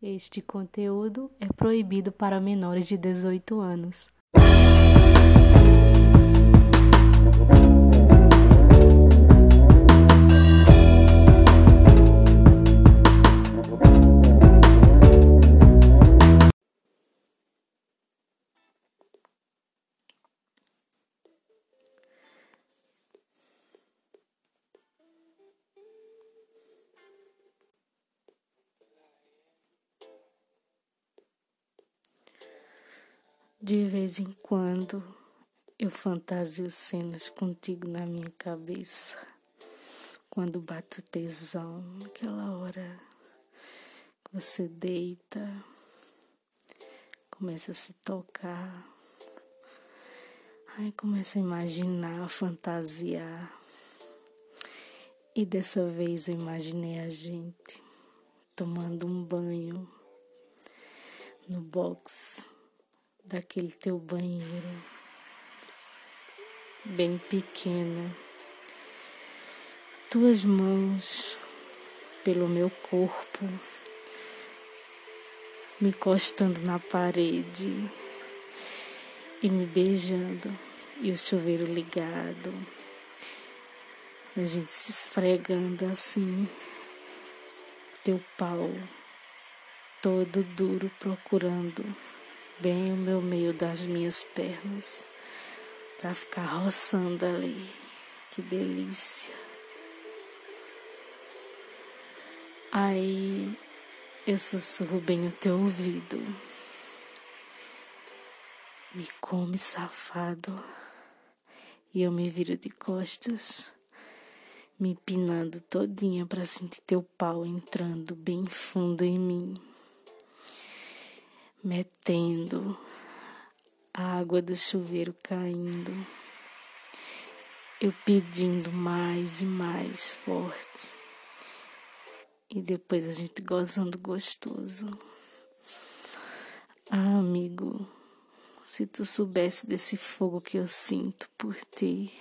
Este conteúdo é proibido para menores de 18 anos. De vez em quando eu fantasio cenas contigo na minha cabeça. Quando bate o tesão, aquela hora que você deita, começa a se tocar. Aí começa a imaginar, a fantasiar. E dessa vez eu imaginei a gente tomando um banho no box daquele teu banheiro bem pequeno. Tuas mãos pelo meu corpo, me encostando na parede e me beijando, e o chuveiro ligado, a gente se esfregando assim, teu pau todo duro procurando bem o meu meio das minhas pernas para ficar roçando ali. Que delícia. Aí eu sussurro bem o teu ouvido. Me come, safado. E eu me viro de costas, me empinando todinha para sentir teu pau entrando bem fundo em mim metendo a água do chuveiro caindo, eu pedindo mais e mais forte, e depois a gente gozando gostoso. Ah, amigo, se tu soubesse desse fogo que eu sinto por ti.